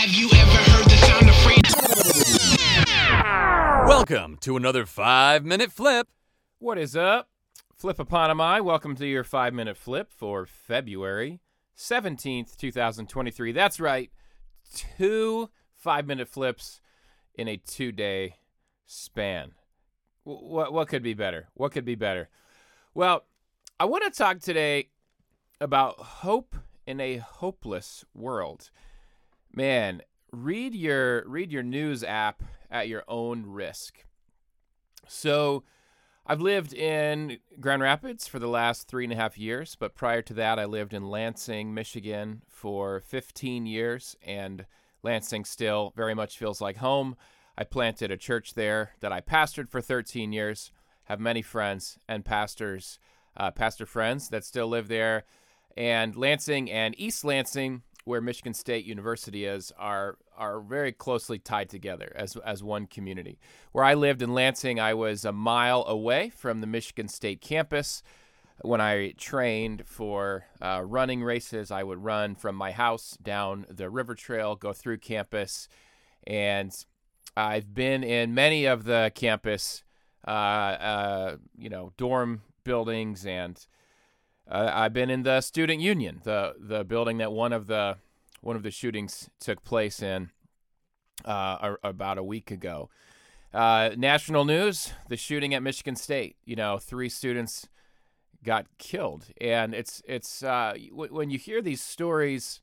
Have you ever heard the sound of freedom? Welcome to another five minute flip. What is up? Flip Eponymai. Welcome to your five minute flip for February 17th, 2023. That's right. Two five minute flips in a two day span. What, what could be better? What could be better? Well, I want to talk today about hope in a hopeless world. Man, read your read your news app at your own risk. So, I've lived in Grand Rapids for the last three and a half years, but prior to that, I lived in Lansing, Michigan for 15 years, and Lansing still very much feels like home. I planted a church there that I pastored for 13 years, have many friends and pastors, uh, pastor friends that still live there. And Lansing and East Lansing, where Michigan State University is, are are very closely tied together as as one community. Where I lived in Lansing, I was a mile away from the Michigan State campus. When I trained for uh, running races, I would run from my house down the river trail, go through campus, and I've been in many of the campus, uh, uh, you know, dorm buildings, and uh, I've been in the student union, the the building that one of the one of the shootings took place in uh, about a week ago. Uh, national news: the shooting at Michigan State. You know, three students got killed, and it's it's uh, w- when you hear these stories,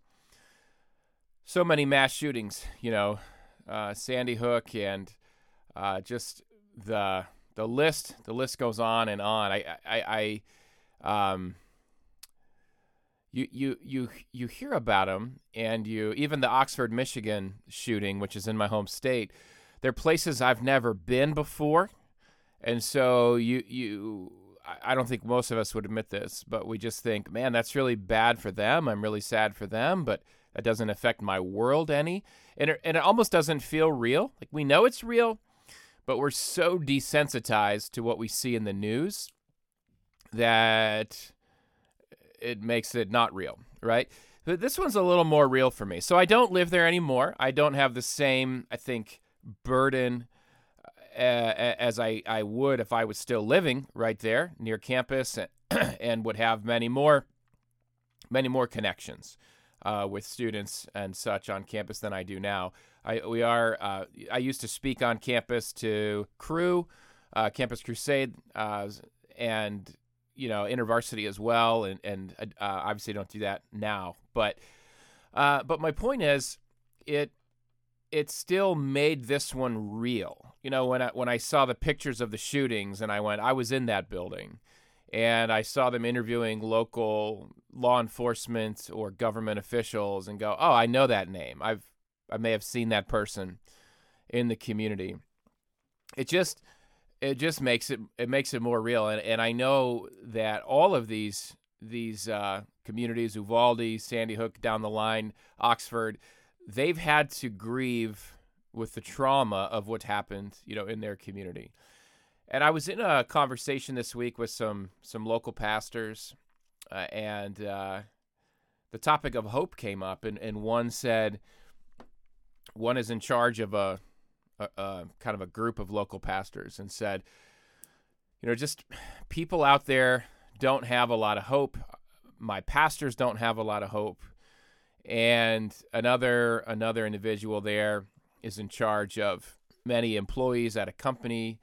so many mass shootings. You know, uh, Sandy Hook, and uh, just the the list the list goes on and on. I I, I um you you you you hear about them, and you even the Oxford, Michigan shooting, which is in my home state. They're places I've never been before, and so you you. I don't think most of us would admit this, but we just think, man, that's really bad for them. I'm really sad for them, but that doesn't affect my world any. And it, and it almost doesn't feel real. Like we know it's real, but we're so desensitized to what we see in the news that it makes it not real, right? But this one's a little more real for me. So I don't live there anymore. I don't have the same, I think, burden uh, as I, I would if I was still living right there near campus and, and would have many more many more connections uh, with students and such on campus than I do now. I we are uh, I used to speak on campus to Cru, uh, Campus Crusade, uh, and you know InterVarsity as well, and and uh, obviously don't do that now. But uh, but my point is, it it still made this one real. You know when I when I saw the pictures of the shootings and I went, I was in that building, and I saw them interviewing local law enforcement or government officials and go, oh, I know that name. I've I may have seen that person in the community. It just it just makes it it makes it more real and, and I know that all of these these uh, communities Uvalde, Sandy Hook down the line, Oxford, they've had to grieve with the trauma of what happened, you know, in their community. And I was in a conversation this week with some some local pastors, uh, and uh, the topic of hope came up, and, and one said, one is in charge of a a, kind of a group of local pastors and said, you know, just people out there don't have a lot of hope. My pastors don't have a lot of hope. And another another individual there is in charge of many employees at a company,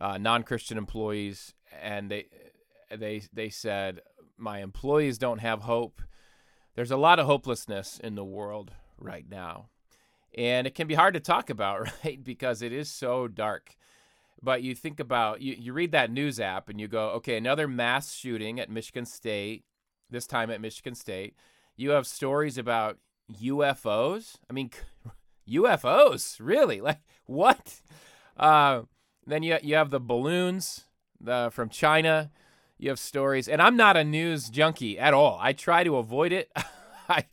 uh, non-Christian employees, and they they they said my employees don't have hope. There's a lot of hopelessness in the world right now. And it can be hard to talk about, right? Because it is so dark. But you think about you, you read that news app and you go, okay, another mass shooting at Michigan State, this time at Michigan State. You have stories about UFOs. I mean, UFOs, really? Like what? Uh, then you you have the balloons from China. You have stories, and I'm not a news junkie at all. I try to avoid it. I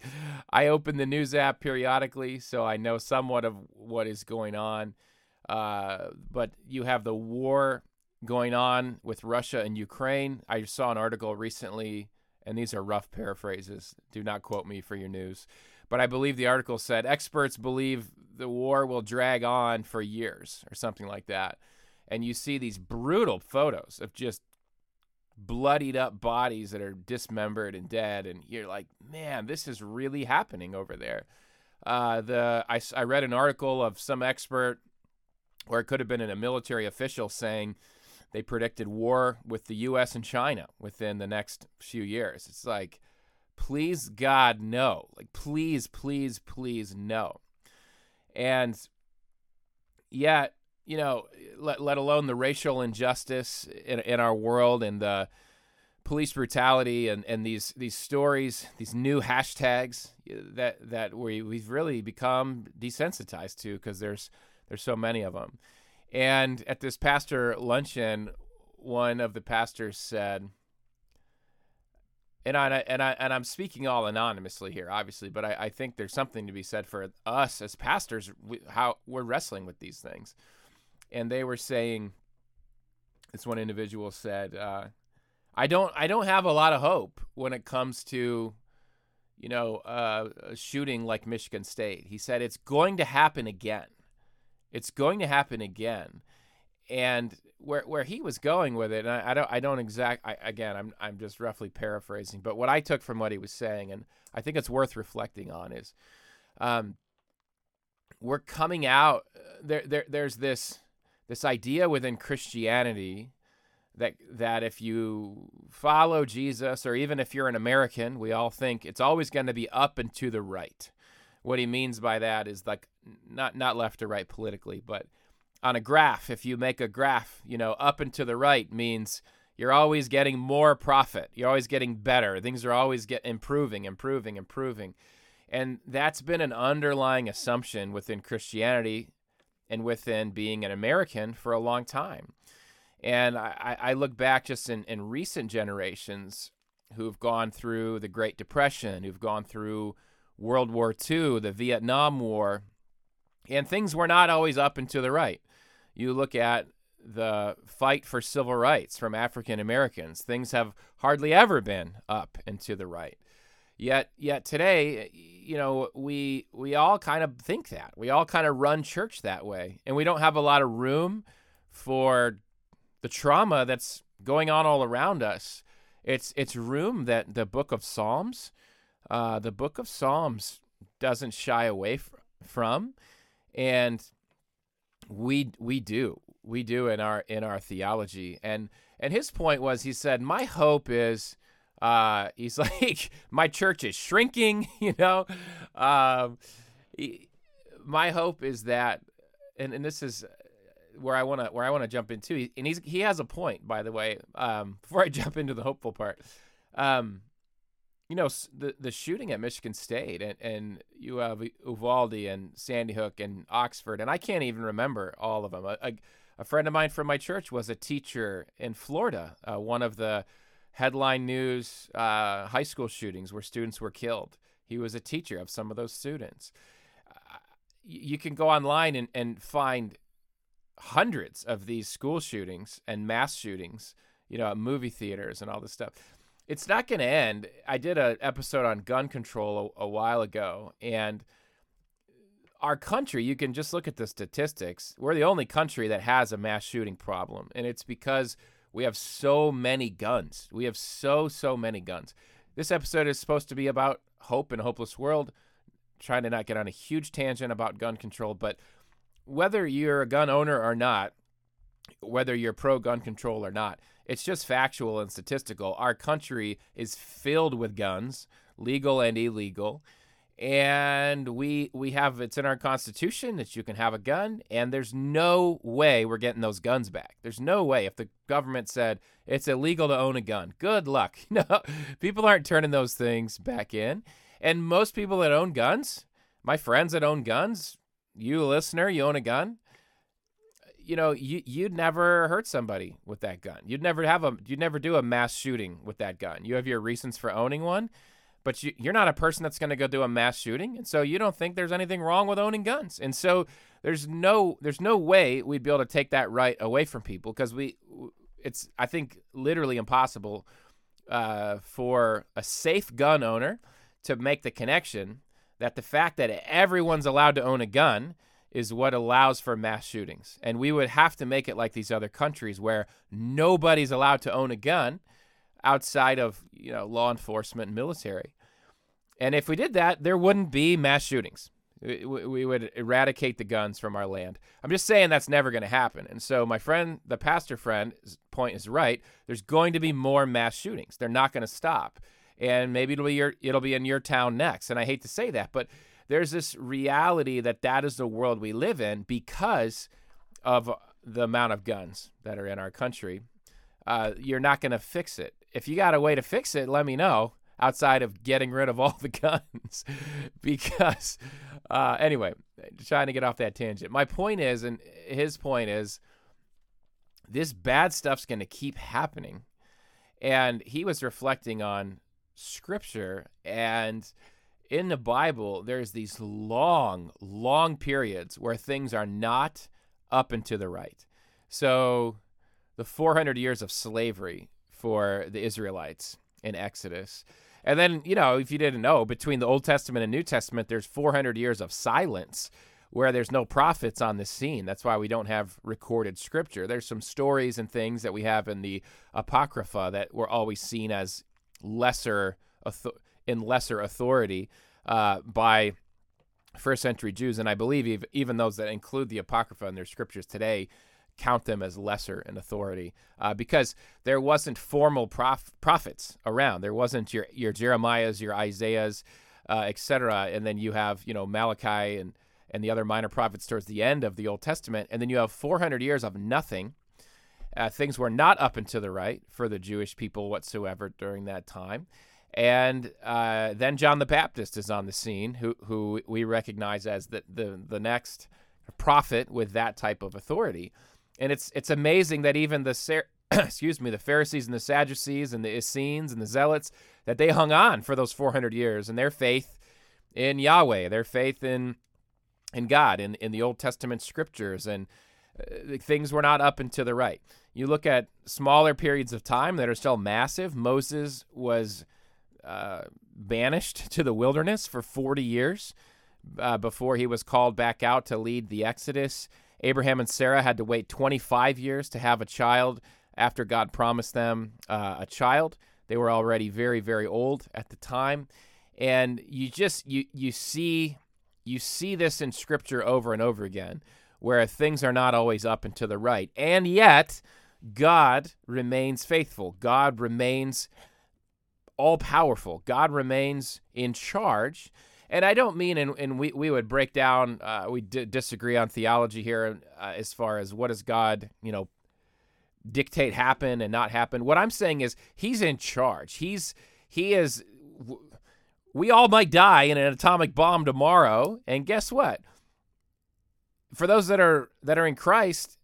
I open the news app periodically, so I know somewhat of what is going on. Uh, but you have the war going on with Russia and Ukraine. I saw an article recently, and these are rough paraphrases. Do not quote me for your news. but I believe the article said experts believe the war will drag on for years or something like that. And you see these brutal photos of just bloodied up bodies that are dismembered and dead, and you're like, man, this is really happening over there. Uh, the I, I read an article of some expert, or it could have been a military official saying they predicted war with the U.S. and China within the next few years. It's like, please God, no! Like, please, please, please, no! And yet, you know, let, let alone the racial injustice in, in our world and the police brutality and, and these these stories, these new hashtags that that we we've really become desensitized to because there's there's so many of them. And at this pastor luncheon, one of the pastors said, and I and I and I'm speaking all anonymously here, obviously, but I, I think there's something to be said for us as pastors, we, how we're wrestling with these things. And they were saying, this one individual said, uh, "I don't I don't have a lot of hope when it comes to." You know, uh, a shooting like Michigan State. He said it's going to happen again. It's going to happen again and where where he was going with it, and I, I don't I don't exact I, again I'm I'm just roughly paraphrasing, but what I took from what he was saying, and I think it's worth reflecting on, is, um, we're coming out there there there's this this idea within Christianity that that if you follow Jesus or even if you're an American, we all think it's always going to be up and to the right. What he means by that is like not not left or right politically, but on a graph, if you make a graph, you know, up and to the right means you're always getting more profit. You're always getting better. Things are always get improving, improving, improving. And that's been an underlying assumption within Christianity and within being an American for a long time. And I, I look back just in, in recent generations who've gone through the Great Depression, who've gone through World War II, the Vietnam War, and things were not always up and to the right. You look at the fight for civil rights from African Americans, things have hardly ever been up and to the right. Yet, yet today, you know, we we all kind of think that. We all kind of run church that way, and we don't have a lot of room for the trauma that's going on all around us. It's it's room that the Book of Psalms, uh, the Book of Psalms doesn't shy away f- from, and we we do. We do in our in our theology. And and his point was he said my hope is uh he's like my church is shrinking you know um he, my hope is that and and this is where I want to where I want to jump into and he's he has a point by the way um before I jump into the hopeful part um you know the the shooting at Michigan State and and you have Uvalde and Sandy Hook and Oxford and I can't even remember all of them. A, a, a friend of mine from my church was a teacher in Florida. Uh, one of the headline news uh, high school shootings where students were killed. He was a teacher of some of those students. Uh, you can go online and, and find hundreds of these school shootings and mass shootings, you know, at movie theaters and all this stuff it's not going to end. I did an episode on gun control a, a, while ago, and our country, you can just look at the statistics. We're the only country that has a mass shooting problem, and it's because we have so many guns. We have so, so many guns. This episode is supposed to be about hope in a hopeless world, trying to not get on a huge tangent about gun control, but whether you're a gun owner or not, whether you're pro gun control or not, it's just factual and statistical. Our country is filled with guns, legal and illegal. And we we have it's in our constitution that you can have a gun, and there's no way we're getting those guns back. There's no way if the government said it's illegal to own a gun. Good luck. No, people aren't turning those things back in. And most people that own guns, my friends that own guns, you listener, you own a gun you know, you you'd never hurt somebody with that gun. You'd never have a you'd never do a mass shooting with that gun. You have your reasons for owning one, but you, you're not a person that's going to go do a mass shooting, and so you don't think there's anything wrong with owning guns. And so there's no there's no way we'd be able to take that right away from people because we it's I think literally impossible uh, for a safe gun owner to make the connection that the fact that everyone's allowed to own a gun is what allows for mass shootings. And we would have to make it like these other countries where nobody's allowed to own a gun outside of, you know, law enforcement and military. And if we did that, there wouldn't be mass shootings. We, would eradicate the guns from our land. I'm just saying that's never going to happen. And so my friend, the pastor friend's point is right. There's going to be more mass shootings. They're not going to stop. And maybe it'll be your it'll be in your town next. And I hate to say that, but there's this reality that that is the world we live in because of the amount of guns that are in our country. Uh, you're not going to fix it. If you got a way to fix it, let me know outside of getting rid of all the guns because uh, anyway trying to get off that tangent. My point is and his point is this bad stuff's going to keep happening. And he was reflecting on scripture and in the bible there's these long long periods where things are not up and to the right. So the 400 years of slavery for the israelites in exodus and then, you know, if you didn't know, between the Old Testament and New Testament, there's 400 years of silence where there's no prophets on the scene. That's why we don't have recorded scripture. There's some stories and things that we have in the Apocrypha that were always seen as lesser in lesser authority uh, by first century Jews, and I believe even those that include the Apocrypha in their scriptures today count them as lesser in authority uh, because there wasn't formal prof- prophets around. There wasn't your your Jeremiahs, your Isaiahs, uh, etc. And then you have you know Malachi and and the other minor prophets towards the end of the Old Testament, and then you have 400 years of nothing. Uh, things were not up and to the right for the Jewish people whatsoever during that time. And uh, then John the Baptist is on the scene, who who we recognize as the the, the next prophet with that type of authority. And it's it's amazing that even the excuse me, the Pharisees and the Sadducees and the Essenes and the Zealots that they hung on for those 400 years and their faith in Yahweh, their faith in in God, in in the Old Testament scriptures and uh, things were not up and to the right. You look at smaller periods of time that are still massive. Moses was uh, banished to the wilderness for 40 years uh, before he was called back out to lead the Exodus. Abraham and Sarah had to wait 25 years to have a child after God promised them uh, a child. They were already very, very old at the time, and you just you you see you see this in Scripture over and over again, where things are not always up and to the right, and yet God remains faithful. God remains all powerful. God remains in charge. And I don't mean, and, and we, we would break down, uh, we d- disagree on theology here uh, as far as what does God, you know, dictate happen and not happen. What I'm saying is he's in charge. He's, he is, we all might die in an atomic bomb tomorrow. And guess what? For those that are, that are in Christ,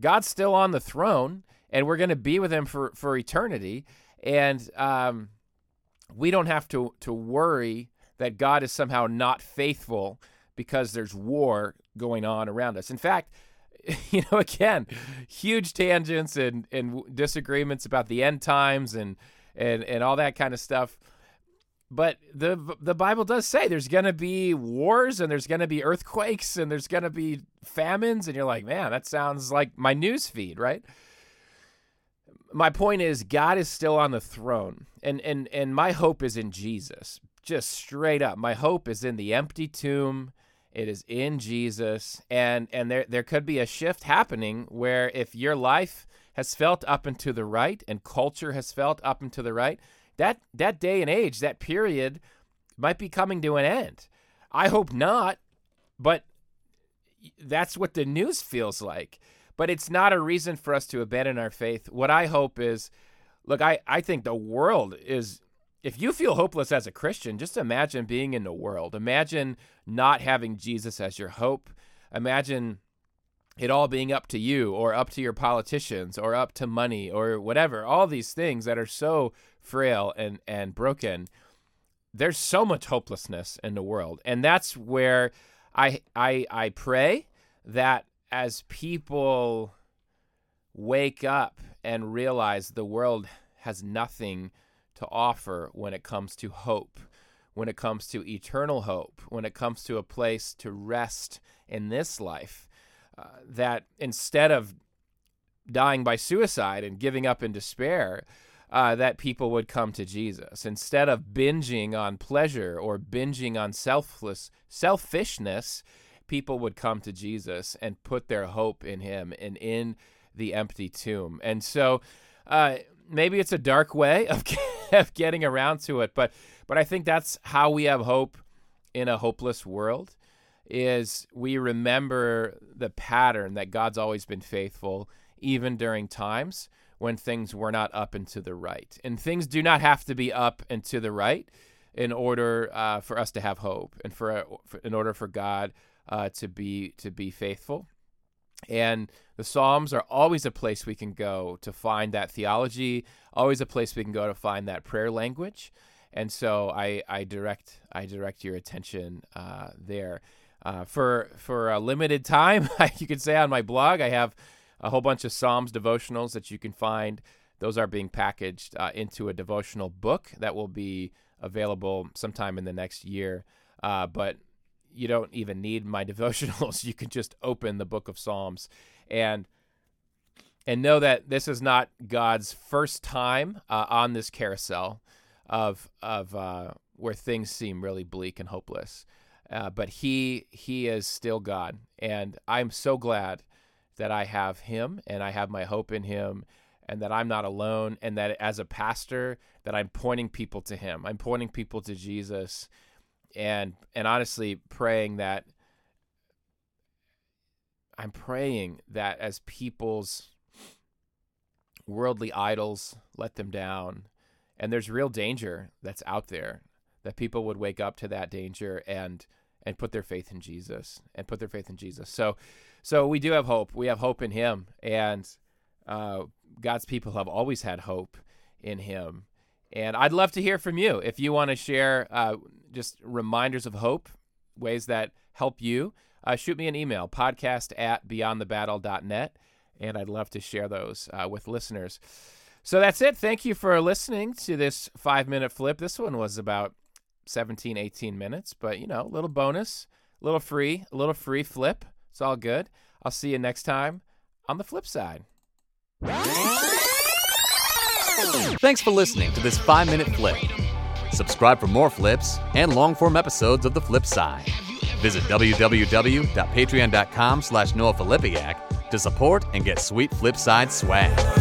God's still on the throne and we're going to be with him for, for eternity. And, um, we don't have to, to worry that God is somehow not faithful because there's war going on around us. In fact, you know, again, huge tangents and, and disagreements about the end times and, and, and all that kind of stuff. But the the Bible does say there's going to be wars and there's going to be earthquakes and there's going to be famines and you're like, "Man, that sounds like my news feed, right?" My point is God is still on the throne. And and and my hope is in Jesus just straight up. My hope is in the empty tomb. It is in Jesus, and and there there could be a shift happening where if your life has felt up and to the right, and culture has felt up and to the right, that that day and age, that period, might be coming to an end. I hope not, but that's what the news feels like. But it's not a reason for us to abandon our faith. What I hope is, look, I I think the world is if you feel hopeless as a Christian, just imagine being in the world. Imagine not having Jesus as your hope. Imagine it all being up to you or up to your politicians or up to money or whatever. All these things that are so frail and, and broken. There's so much hopelessness in the world. And that's where I I I pray that as people wake up and realize the world has nothing to offer when it comes to hope, when it comes to eternal hope, when it comes to a place to rest in this life, uh, that instead of dying by suicide and giving up in despair, uh, that people would come to Jesus instead of binging on pleasure or binging on selfless selfishness. People would come to Jesus and put their hope in Him and in the empty tomb. And so, uh, maybe it's a dark way of, of getting around to it, but but I think that's how we have hope in a hopeless world. Is we remember the pattern that God's always been faithful, even during times when things were not up and to the right. And things do not have to be up and to the right in order uh, for us to have hope and for, for in order for God uh, to be to be faithful. And the Psalms are always a place we can go to find that theology, always a place we can go to find that prayer language. And so I, I direct I direct your attention uh, there. Uh, for for a limited time, you could say on my blog, I have a whole bunch of Psalms devotionals that you can find. Those are being packaged uh, into a devotional book that will be available sometime in the next year. Uh, but you don't even need my devotionals. You can just open the book of Psalms and and know that this is not God's first time uh, on this carousel of of uh, where things seem really bleak and hopeless. Uh, but he he is still God, and I'm so glad that I have him and I have my hope in him and that I'm not alone and that as a pastor that I'm pointing people to him. I'm pointing people to Jesus and and honestly praying that I'm praying that as people's worldly idols let them down and there's real danger that's out there that people would wake up to that danger and and put their faith in Jesus and put their faith in Jesus. So so we do have hope. We have hope in Him, and uh, God's people have always had hope in Him. And I'd love to hear from you if you want to share uh, just reminders of hope, ways that help you. Uh, shoot me an email, podcast at beyondthebattle.net, and I'd love to share those uh, with listeners. So that's it. Thank you for listening to this five minute flip. This one was about 17, 18 minutes, but you know, a little bonus, a little free, a little free flip. It's all good. I'll see you next time on the flip side. Thanks for listening to this five minute flip. Subscribe for more flips and long form episodes of The Flip Side. Visit www.patreon.com slash to support and get sweet Flipside swag.